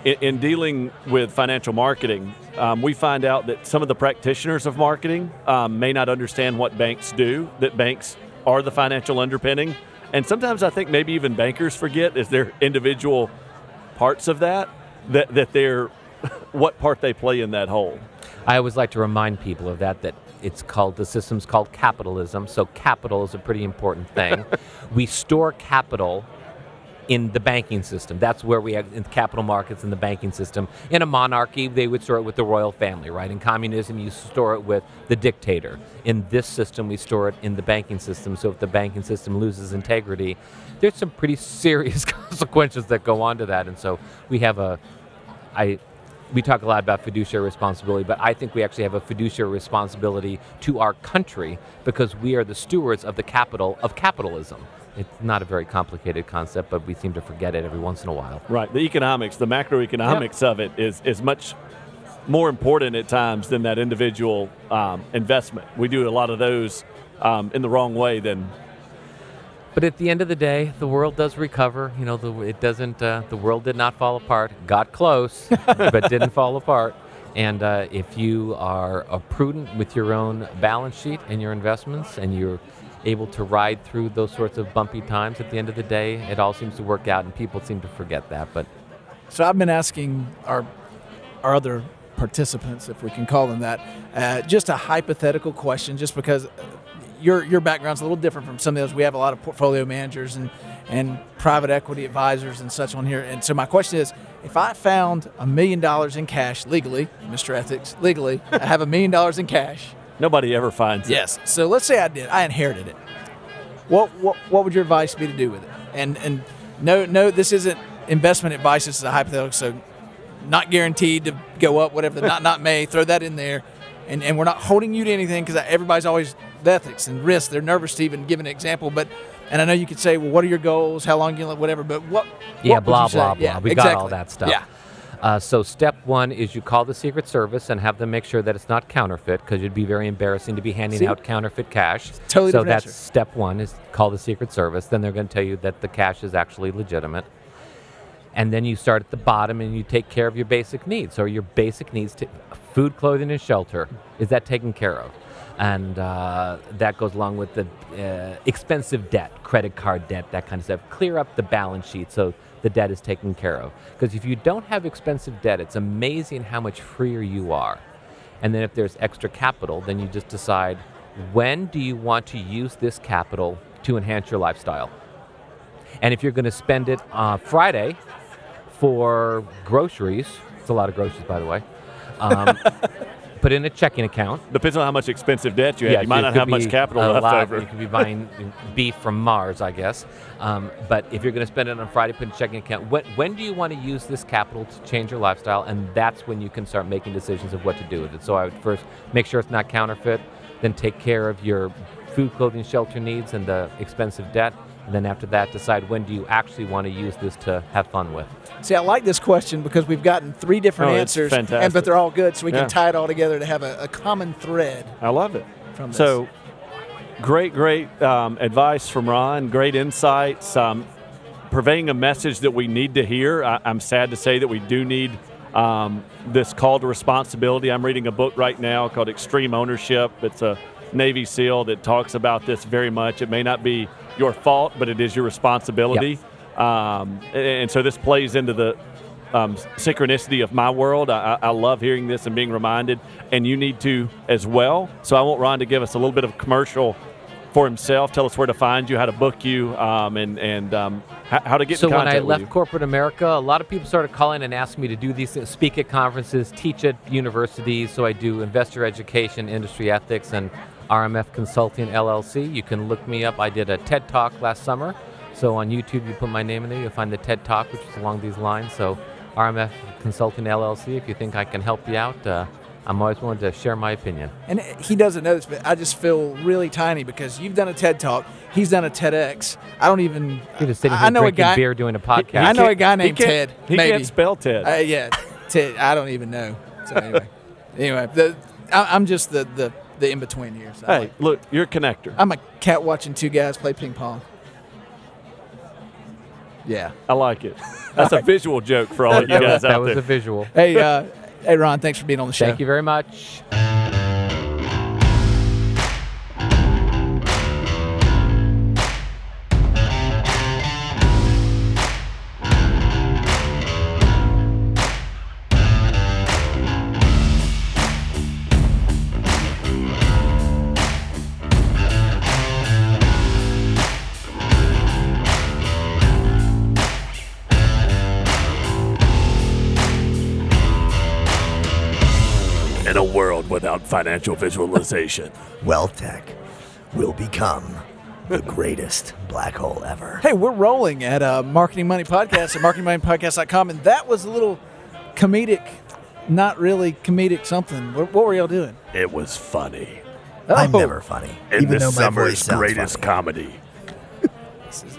in, in dealing with financial marketing, um, we find out that some of the practitioners of marketing um, may not understand what banks do, that banks are the financial underpinning. And sometimes I think maybe even bankers forget is their individual parts of that, that, that they're [LAUGHS] what part they play in that whole. I always like to remind people of that, that it's called, the system's called capitalism. So capital is a pretty important thing. [LAUGHS] we store capital in the banking system. That's where we have in capital markets in the banking system. In a monarchy, they would store it with the royal family, right? In communism, you store it with the dictator. In this system, we store it in the banking system. So if the banking system loses integrity, there's some pretty serious [LAUGHS] consequences that go on to that. And so we have a, I, we talk a lot about fiduciary responsibility, but I think we actually have a fiduciary responsibility to our country because we are the stewards of the capital of capitalism. It's not a very complicated concept, but we seem to forget it every once in a while. Right. The economics, the macroeconomics of it is, is much more important at times than that individual um, investment. We do a lot of those um, in the wrong way then But at the end of the day, the world does recover. You know, the, it doesn't. Uh, the world did not fall apart. Got close, [LAUGHS] but didn't fall apart. And uh, if you are uh, prudent with your own balance sheet and your investments, and you're able to ride through those sorts of bumpy times at the end of the day. It all seems to work out, and people seem to forget that. But So I've been asking our our other participants, if we can call them that, uh, just a hypothetical question, just because your your background's a little different from some of those. We have a lot of portfolio managers and and private equity advisors and such on here. And so my question is, if I found a million dollars in cash legally, Mr. Ethics, legally, I have a million dollars in cash. Nobody ever finds it. Yes. So let's say I did. I inherited it. What what what would your advice be to do with it? And and no no, this isn't investment advice. This is a hypothetical. So not guaranteed to go up. Whatever the [LAUGHS] not not may. Throw that in there. And and we're not holding you to anything because everybody's always ethics and risk. They're nervous to even give an example, but. And I know you could say, well, what are your goals? How long you live? Whatever. But what? yeah, what blah say? blah blah. Yeah, we exactly. got all that stuff. Yeah. Uh, so step one is you call the Secret Service and have them make sure that it's not counterfeit because it'd be very embarrassing to be handing See? out counterfeit cash. Totally so that's answer. step one is call the Secret Service. Then they're going to tell you that the cash is actually legitimate. And then you start at the bottom and you take care of your basic needs. So your basic needs to food, clothing, and shelter is that taken care of? And uh, that goes along with the uh, expensive debt, credit card debt, that kind of stuff. Clear up the balance sheet so the debt is taken care of. Because if you don't have expensive debt, it's amazing how much freer you are. And then if there's extra capital, then you just decide when do you want to use this capital to enhance your lifestyle. And if you're going to spend it uh, Friday for groceries, it's a lot of groceries, by the way. Um, [LAUGHS] put in a checking account. Depends on how much expensive debt you have. Yeah, you might not have much capital left lot. over. You could be buying [LAUGHS] beef from Mars, I guess. Um, but if you're going to spend it on Friday, put in a checking account. When, when do you want to use this capital to change your lifestyle? And that's when you can start making decisions of what to do with it. So I would first make sure it's not counterfeit, then take care of your food, clothing, shelter needs and the expensive debt. And then after that, decide when do you actually want to use this to have fun with. See, I like this question because we've gotten three different Oh, answers, and, but they're all good, so we Yeah. can tie it all together to have a, a common thread. I love it. From this. So, great, great um, advice from Ron. Great insights. Um, purveying a message that we need to hear. I, I'm sad to say that we do need um, this call to responsibility. I'm reading a book right now called Extreme Ownership. It's a Navy SEAL that talks about this very much. It may not be your fault, but it is your responsibility. Um, and, and so this plays into the um, synchronicity of my world. I, I love hearing this and being reminded, and you need to as well. So I want Ron to give us a little bit of commercial for himself. Tell us where to find you, how to book you, um, and and um, how, how to get so in when I with left you. corporate America, a lot of people started calling and asking me to do these things, speak at conferences, teach at universities. So I do investor education, industry ethics, and RMF Consulting LLC. You can look me up. I did a TED Talk last summer. So on YouTube, you put my name in there, you'll find the TED Talk, which is along these lines. So RMF Consulting LLC. If you think I can help you out, uh, I'm always willing to share my opinion. And he doesn't know this, but I just feel really tiny because you've done a TED Talk, he's done a TEDx. I don't even. You're just sitting I here know a drinking guy. beer, doing a podcast. I know a guy named can't- Ted. He maybe. can't spell Ted. Uh, yeah, Ted. I don't even know. So anyway, [LAUGHS] anyway, the, I, I'm just the the, the in between here. So hey, like- look, you're a connector. I'm a cat watching two guys play ping pong. Yeah. I like it. That's a [LAUGHS] visual joke for all of you that was, guys that was a visual. Hey, uh, hey, Ron. Thanks for being on the show. Thank you very much. Financial visualization. Wealth Tech will become the greatest black hole ever. Hey, we're rolling at uh, Marketing Money Podcast at marketingmoneypodcast.com, and that was a little comedic, not really comedic something. What, what were y'all doing? It was funny. I'm Oh, never funny, even though my voice sounds funny. comedy.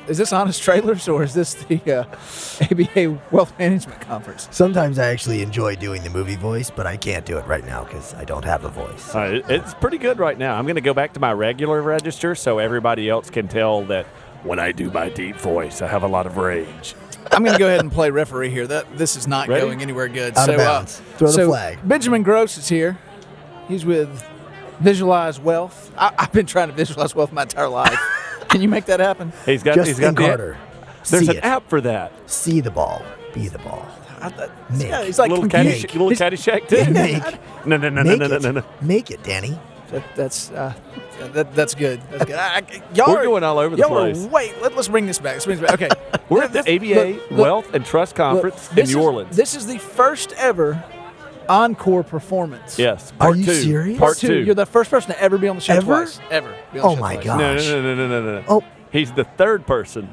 Is this Honest Trailers or is this the uh, ABA Wealth Management Conference? Sometimes I actually enjoy doing the movie voice, but I can't do it right now because I don't have a voice. Uh, it's pretty good right now. I'm going to go back to my regular register so everybody else can tell that when I do my deep voice, I have a lot of rage. I'm going to go ahead and play referee here. That this is not Ready? going anywhere good. Out so, of bounds. Uh, Throw the so flag. Benjamin Gross is here. He's with visualize wealth. I, I've been trying to visualize wealth my entire life. Can you make that happen? He's got. Just he's got think the, harder. There's See an it. app for that. See the ball. Be the ball. I, I, Make. yeah, he's like little confused. caddy, little Caddyshack too. [LAUGHS] Make. [LAUGHS] No, no, no, no, Make no, no, it. no, no. Make it, Danny. That, that's uh, that, that's good. That's good. I, I, y'all We're are- going all over the y'all place. Are, wait, let, us bring this back. Let's bring this back. Okay, We're at the ABA look, look, Wealth and Trust look, Conference in this New is- Orleans. This is the first ever encore performance. yes. Are you two. serious? Part two. two. You're the first person to ever be on the show Ever? twice. Ever. Be on the Oh show my twice. God. no, no, Gosh. no, no, no, no, no, no. Oh. He's the third person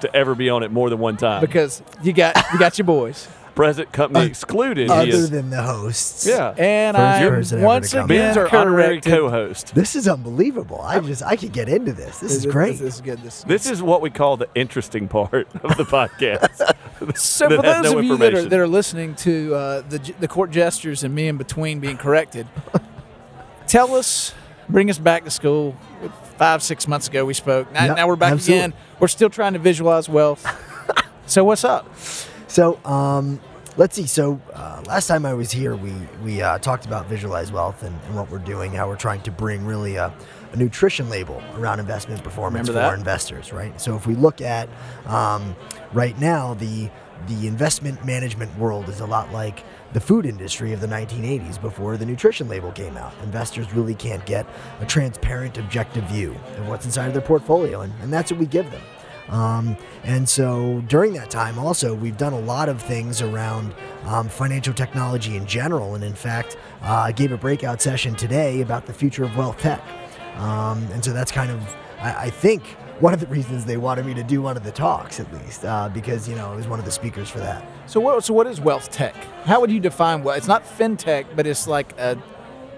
to ever be on it more than one time. Because you got you got your boys. [LAUGHS] present company excluded. Other is. than the hosts. yeah. And First I person ever once to come. again Ben's our honorary co-host. This is unbelievable. I just I could get into this. This is This- great. This, is good. This, This is what we call the interesting part of the [LAUGHS] podcast. So for those no of you that are, that are listening to uh, the the court gestures and me in between being corrected, [LAUGHS] tell us, bring us back to school. Five six months ago we spoke. Now, Yep, now we're back absolutely. again. We're still trying to visualize wealth. [LAUGHS] so what's up? So, um, let's see. So, uh, last time I was here, we we uh, talked about visualize wealth and, and what we're doing. How we're trying to bring really a, a nutrition label around investment performance for that? investors, right? So, if we look at um, right now, the the investment management world is a lot like the food industry of the 1980s before the nutrition label came out. Investors really can't get a transparent, objective view of what's inside of their portfolio, and, and that's what we give them. Um, and so during that time, also, we've done a lot of things around um, financial technology in general. And in fact, uh, I gave a breakout session today about the future of wealth tech. Um, and so that's kind of, I, I think, one of the [LAUGHS] reasons they wanted me to do one of the talks, at least, uh, because, you know, I was one of the speakers for that. So what? So what is wealth tech? How would you define what? It's not fintech, but it's like a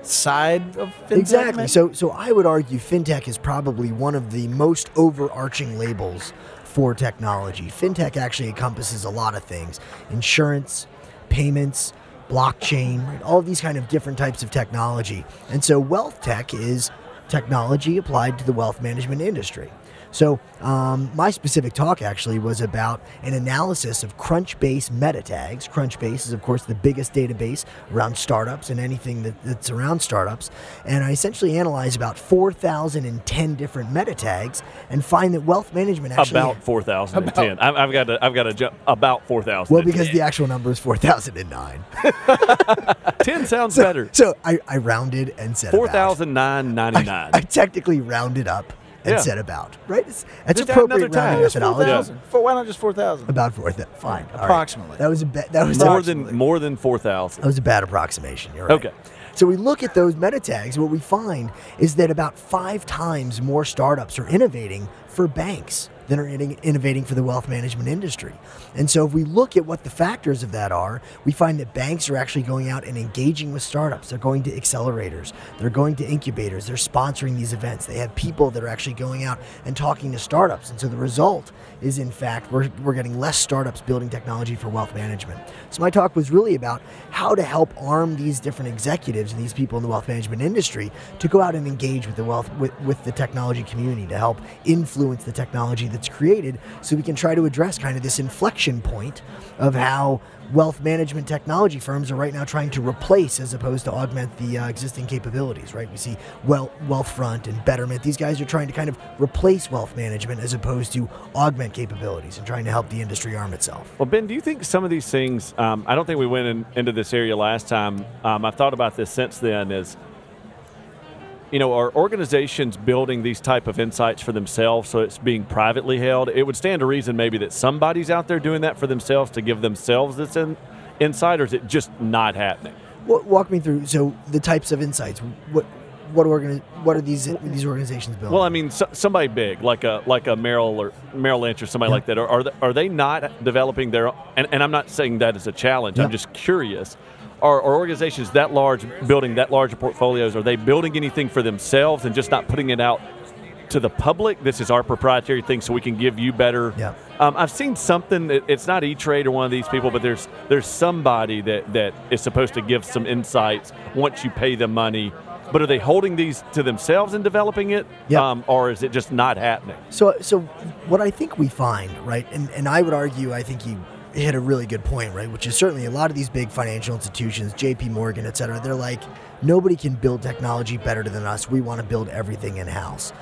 side of fintech. Exactly. maybe? So, so I would argue fintech is probably one of the most overarching labels for technology. Fintech actually encompasses a lot of things: insurance, payments, blockchain, right? all these kind of different types of technology. And so, wealth tech is technology applied to the wealth management industry. So, um, my specific talk actually was about an analysis of Crunchbase meta tags. Crunchbase is, of course, the biggest database around startups and anything that, that's around startups. And I essentially analyzed about 4,010 different meta tags and find that wealth management actually. about 4,010. I've, I've got to, I've got to jump about 4,000. well, because the actual number is 4,009. [LAUGHS] 10 sounds better. So I, I rounded and said about. 4,999. [LAUGHS] I technically rounded up and Yeah. said about. Right? It's, that's Just appropriate rounding methodology. 4,000. For, why not just four thousand? About four. Th- fine. all right. Approximately. That was a ba- that was more than more than 4,000. That was a bad approximation. You're right. Okay. So we look at those meta tags. What we find is that about five times more startups are innovating for banks than are innovating for the wealth management industry. And so if we look at what the factors of that are, we find that banks are actually going out and engaging with startups. They're going to accelerators. They're going to incubators. They're sponsoring these events. They have people that are actually going out and talking to startups. And so the result is, in fact, we're, we're getting less startups building technology for wealth management. So my talk was really about how to help arm these different executives and these people in the wealth management industry to go out and engage with the wealth with, with the technology community to help influence the technology that's created so we can try to address kind of this inflection point of how wealth management technology firms are right now trying to replace as opposed to augment the uh, existing capabilities right we see well wealthfront and betterment these guys are trying to kind of replace wealth management as opposed to augment capabilities and trying to help the industry arm itself Well, Ben, do you think some of these things? Um, I don't think we went in, into this area last time. Um, I've thought about this since then. Is you know, are organizations building these type of insights for themselves, so it's being privately held? It would stand to reason maybe that somebody's out there doing that for themselves to give themselves this in, insight, or is it just not happening? Walk me through. So the types of insights. What what organi- What are these these organizations building? Well, I mean, so, somebody big like a like a Merrill or Merrill Lynch or somebody Yeah. like that. Are are they, are they not developing their? And, and I'm not saying that as a challenge. Yeah. I'm just curious. Are, are organizations that large building that large portfolios? Are they building anything for themselves and just not putting it out to the public? This is our proprietary thing, so we can give you better. Yeah. Um, I've seen something. That, it's not E Trade or one of these people, but there's there's somebody that that is supposed to give some insights once you pay them money. But are they holding these to themselves and developing it, Yeah. um, or is it just not happening? So, so what I think we find, right, and, and I would argue, I think you, hit a really good point, right? Which is certainly a lot of these big financial institutions, J.P. Morgan, et cetera. They're like, nobody can build technology better than us. We want to build everything in house.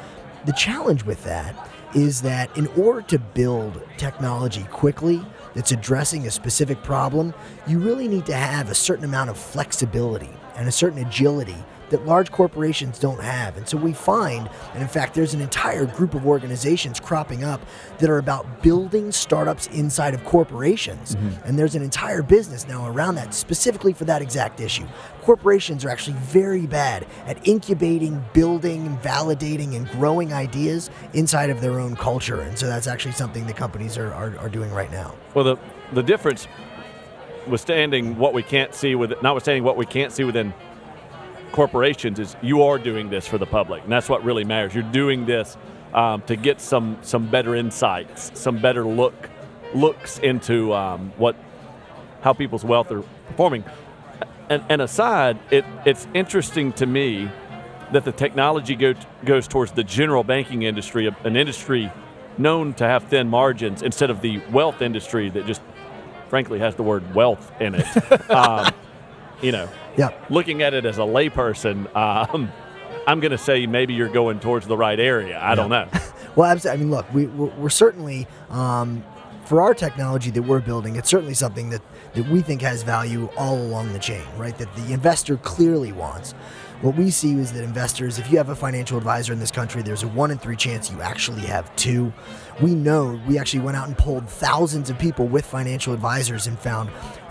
The challenge with that is that in order to build technology quickly that's addressing a specific problem, you really need to have a certain amount of flexibility and a certain agility that large corporations don't have. And so we find, and in fact, there's an entire group of organizations cropping up that are about building startups inside of corporations. Mm-hmm. And there's an entire business now around that specifically for that exact issue. Corporations are actually very bad at incubating, building, validating, and growing ideas inside of their own culture. And so that's actually something that companies are, are, are doing right now. Well, the, the difference withstanding what we can't see with notwithstanding what we can't see within corporations is you are doing this for the public, and that's what really matters. You're doing this um, to get some some better insights, some better look looks into um, what how people's wealth are performing. And, and aside, it, it's interesting to me that the technology go, goes towards the general banking industry, an industry known to have thin margins, instead of the wealth industry that just, frankly, has the word wealth in it. [LAUGHS] um, you know, yeah. looking at it as a layperson, um, I'm going to say maybe you're going towards the right area. I yeah. don't know. [LAUGHS] well, absolutely. I mean, look, we, we're, we're certainly, um, for our technology that we're building, it's certainly something that, that we think has value all along the chain, right? That the investor clearly wants. What we see is that investors, if you have a financial advisor in this country, there's a one in three chance you actually have two. We know we actually went out and polled thousands of people with financial advisors and found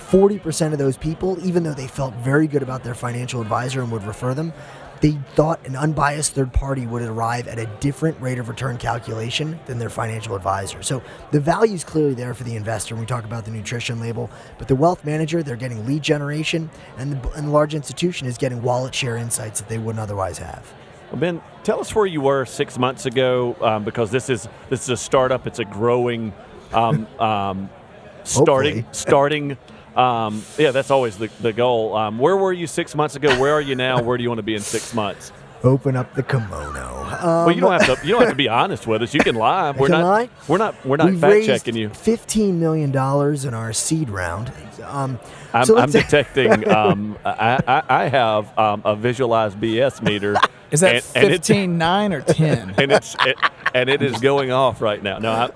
40% of those people, even though they felt very good about their financial advisor and would refer them, they thought an unbiased third party would arrive at a different rate of return calculation than their financial advisor. So the value is clearly there for the investor when we talk about the nutrition label, but the wealth manager, they're getting lead generation, and the, and the large institution is getting wallet share insights that they wouldn't otherwise have. Well, Ben, tell us where you were six months ago, um, because this is this is a startup. It's a growing, um, um, starting starting um, yeah, that's always the, the goal. Um, where were you six months ago? Where are you now? Where do you want to be in six months? Open up the kimono. Um, well, you don't have to. You don't have to be honest with us. You can lie. [LAUGHS] We're can not. Lie? We're not. We're not We've fact checking you. Fifteen million dollars in our seed round. Um, I'm, so I'm detecting. [LAUGHS] Um, I, I, I, have um, a visualized BS meter. [LAUGHS] Is that and, 15, and 9 or 10? And it's it, and it is going off right now. No, I,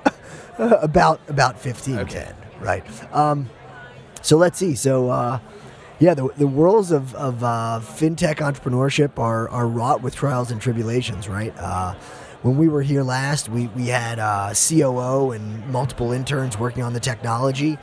about about 15, okay. 10, right? Um, so let's see. So, uh, yeah, the, the worlds of, of uh, fintech entrepreneurship are, are wrought with trials and tribulations, right? Uh, when we were here last, we, we had a uh, COO and multiple interns working on the technology,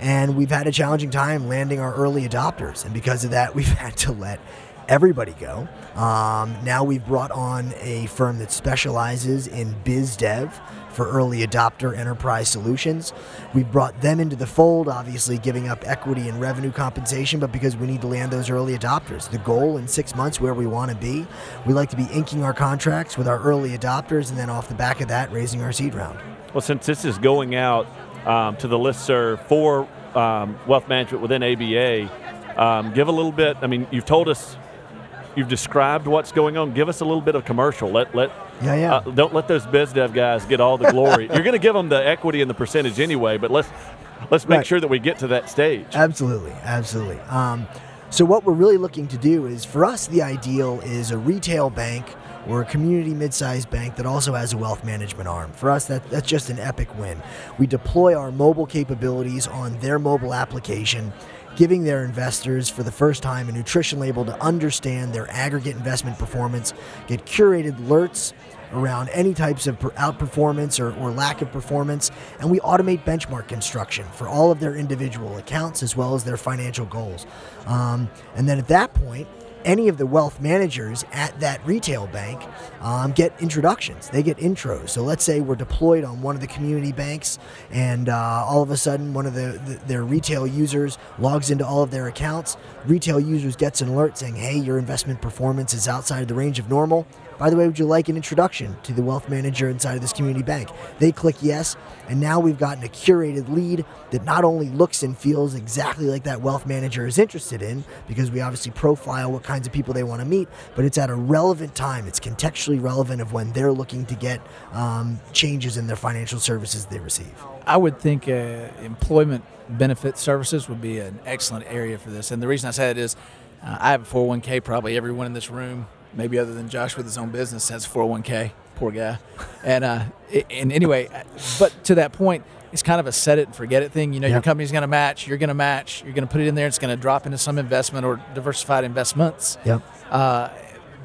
and we've had a challenging time landing our early adopters. And because of that, [LAUGHS] we've had to let everybody go. Um, now we've brought on a firm that specializes in biz dev for early adopter enterprise solutions. We've brought them into the fold, obviously giving up equity and revenue compensation, but because we need to land those early adopters. The goal in six months, where we want to be, we like to be inking our contracts with our early adopters, and then off the back of that, raising our seed round. Well, since this is going out um, to the listserv for um, wealth management within ABA, um, give a little bit. I mean, you've told us you've described what's going on. Give us a little bit of commercial. Let let yeah yeah. Uh, don't let those biz dev guys get all the glory. [LAUGHS] You're going to give them the equity and the percentage anyway, but let's let's make right. sure that we get to that stage. Absolutely, absolutely. Um, so what we're really looking to do is, for us, the ideal is a retail bank or a community mid-sized bank that also has a wealth management arm. For us, that, that's just an epic win. We deploy our mobile capabilities on their mobile application giving their investors for the first time a nutrition label to understand their aggregate investment performance, get curated alerts around any types of outperformance or, or lack of performance, and we automate benchmark construction for all of their individual accounts as well as their financial goals. Um, and then at that point, any of the wealth managers at that retail bank um, get introductions. They get intros. So let's say we're deployed on one of the community banks, and uh, all of a sudden one of the, the, their retail users logs into all of their accounts. Retail users gets an alert saying, "Hey, your investment performance is outside the range of normal." By the way, would you like an introduction to the wealth manager inside of this community bank? They click yes, and now we've gotten a curated lead that not only looks and feels exactly like that wealth manager is interested in, because we obviously profile what kinds of people they want to meet, but it's at a relevant time. It's contextually relevant of when they're looking to get um, changes in their financial services they receive. I would think uh, employment benefit services would be an excellent area for this. And the reason I say it is uh, I have a 401k. Probably everyone in this room, maybe other than Josh with his own business, has a 401k. Poor guy. And, uh, and anyway, but to that point, it's kind of a set it and forget it thing. You know, your company's going to match, you're going to match, you're going to put it in there, it's going to drop into some investment or diversified investments. Yep. Uh,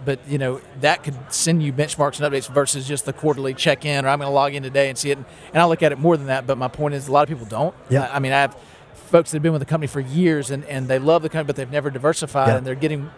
but you know that could send you benchmarks and updates versus just the quarterly check-in or I'm going to log in today and see it. And I look at it more than that. But my point is, a lot of people don't. Yeah. I, I mean, I have folks that have been with the company for years and, and they love the company, but they've never diversified, Yeah. and they're getting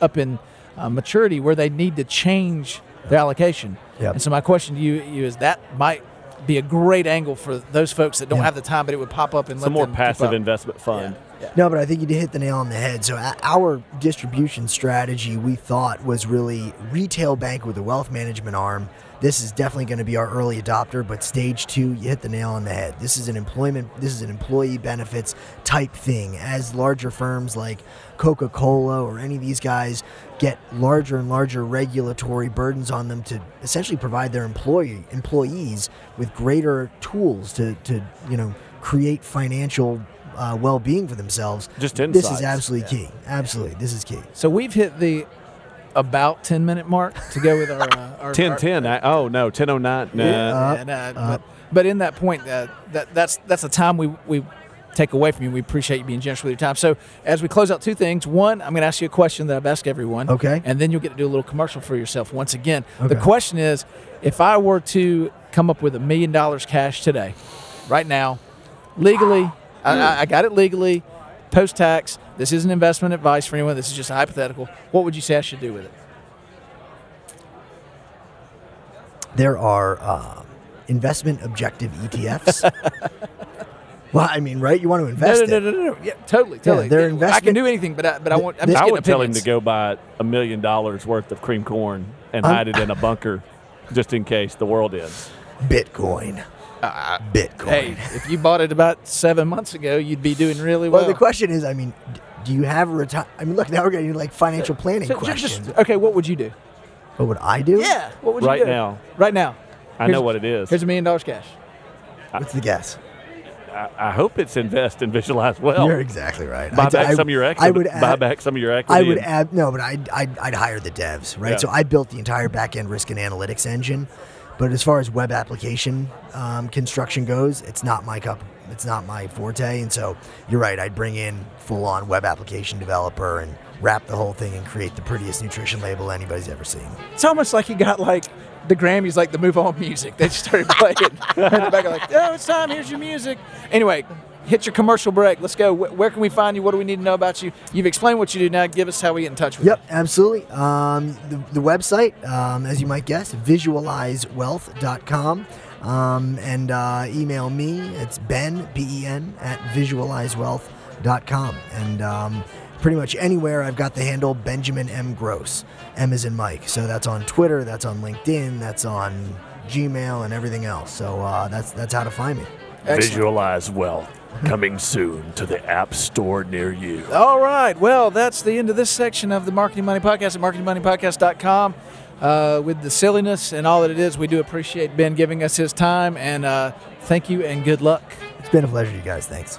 up in uh, maturity where they need to change their allocation. Yep. And so my question to you, you is that might be a great angle for those folks that don't Yeah. have the time, but it would pop up and Some let more them keep passive up. investment fund. Yeah. No, but I think you did hit the nail on the head. So our distribution strategy, we thought was really retail bank with a wealth management arm. This is definitely going to be our early adopter, but stage two, you hit the nail on the head. This is an employment, this is an employee benefits type thing. As larger firms like Coca Cola or any of these guys get larger and larger regulatory burdens on them to essentially provide their employee employees with greater tools to, to you know create financial uh, well-being for themselves. Just This is absolutely key. Absolutely, this is key. So we've hit the about 10 minute mark to go with our, uh, our [LAUGHS] 10 our- 10. I- Oh, no, 1009. Nah. Uh, and, uh, but, but in that point, uh, that that's that's the time we we take away from you. We appreciate you being generous with your time. So as we close out, two things. One, I'm going to ask you a question that I've asked everyone. Okay. And then you'll get to do a little commercial for yourself once again. The question is, if I were to come up with a million dollars cash today, right now, legally, I, I- I got it legally, post tax. This isn't investment advice for anyone. This is just a hypothetical. What would you say I should do with it? There are uh, investment objective ETFs. [LAUGHS] well, I mean, right? You want to invest no, no, no, no, no. Yeah, totally, totally. they're I can do anything, but I, but I want. I'm I would tell him to go buy a million dollars worth of cream corn and hide it in a bunker just in case the world ends. [LAUGHS] Bitcoin. Bitcoin. Hey, if you bought it about seven months ago, you'd be doing really well. well, the question is, I mean, do you have a retire? I mean, look, now we're getting into like financial planning So questions. just- okay, what would you do? what would I do? Yeah, what would you Right do? now. Right now. I Here's- know what it is. Here's a million dollars cash. What's the guess? I, I hope it's invest and visualize well. You're exactly right. buy I'd- back I- some of your equity. I would buy back some of your equity. I would and- add no, but I'd, I'd, I'd hire the devs, right? Yeah. So I built the entire back end risk and analytics engine, but as far as web application um, construction goes, it's not my cup. It's not my forte, and so you're right. I'd bring in full on web application developer and wrap the whole thing and create the prettiest nutrition label anybody's ever seen. It's almost like you got like the Grammys, like the move on [LAUGHS] music. They just started playing. [LAUGHS] in the back, like, oh, it's time. Here's your music. Anyway, hit your commercial break. Let's go. Where can we find you? What do we need to know about you? You've explained what you do. Now, give us how we get in touch with you. Yep, absolutely. Um, the, the website, um, as you might guess, visualizewealth.com. Um, and uh, email me. It's Ben, B E N, at visualizewealth.com. And um, pretty much anywhere I've got the handle Benjamin M. Gross. M is in Mike. So that's on Twitter, that's on LinkedIn, that's on Gmail, and everything else. So uh, that's, that's how to find me. Excellent. Visualize wealth coming soon to the App Store near you. All right. Well, that's the end of this section of the Marketing Money Podcast at marketingmoneypodcast.com. Uh, with the silliness and all that it is, we do appreciate Ben giving us his time. And uh, thank you and good luck. It's been a pleasure, you guys. Thanks.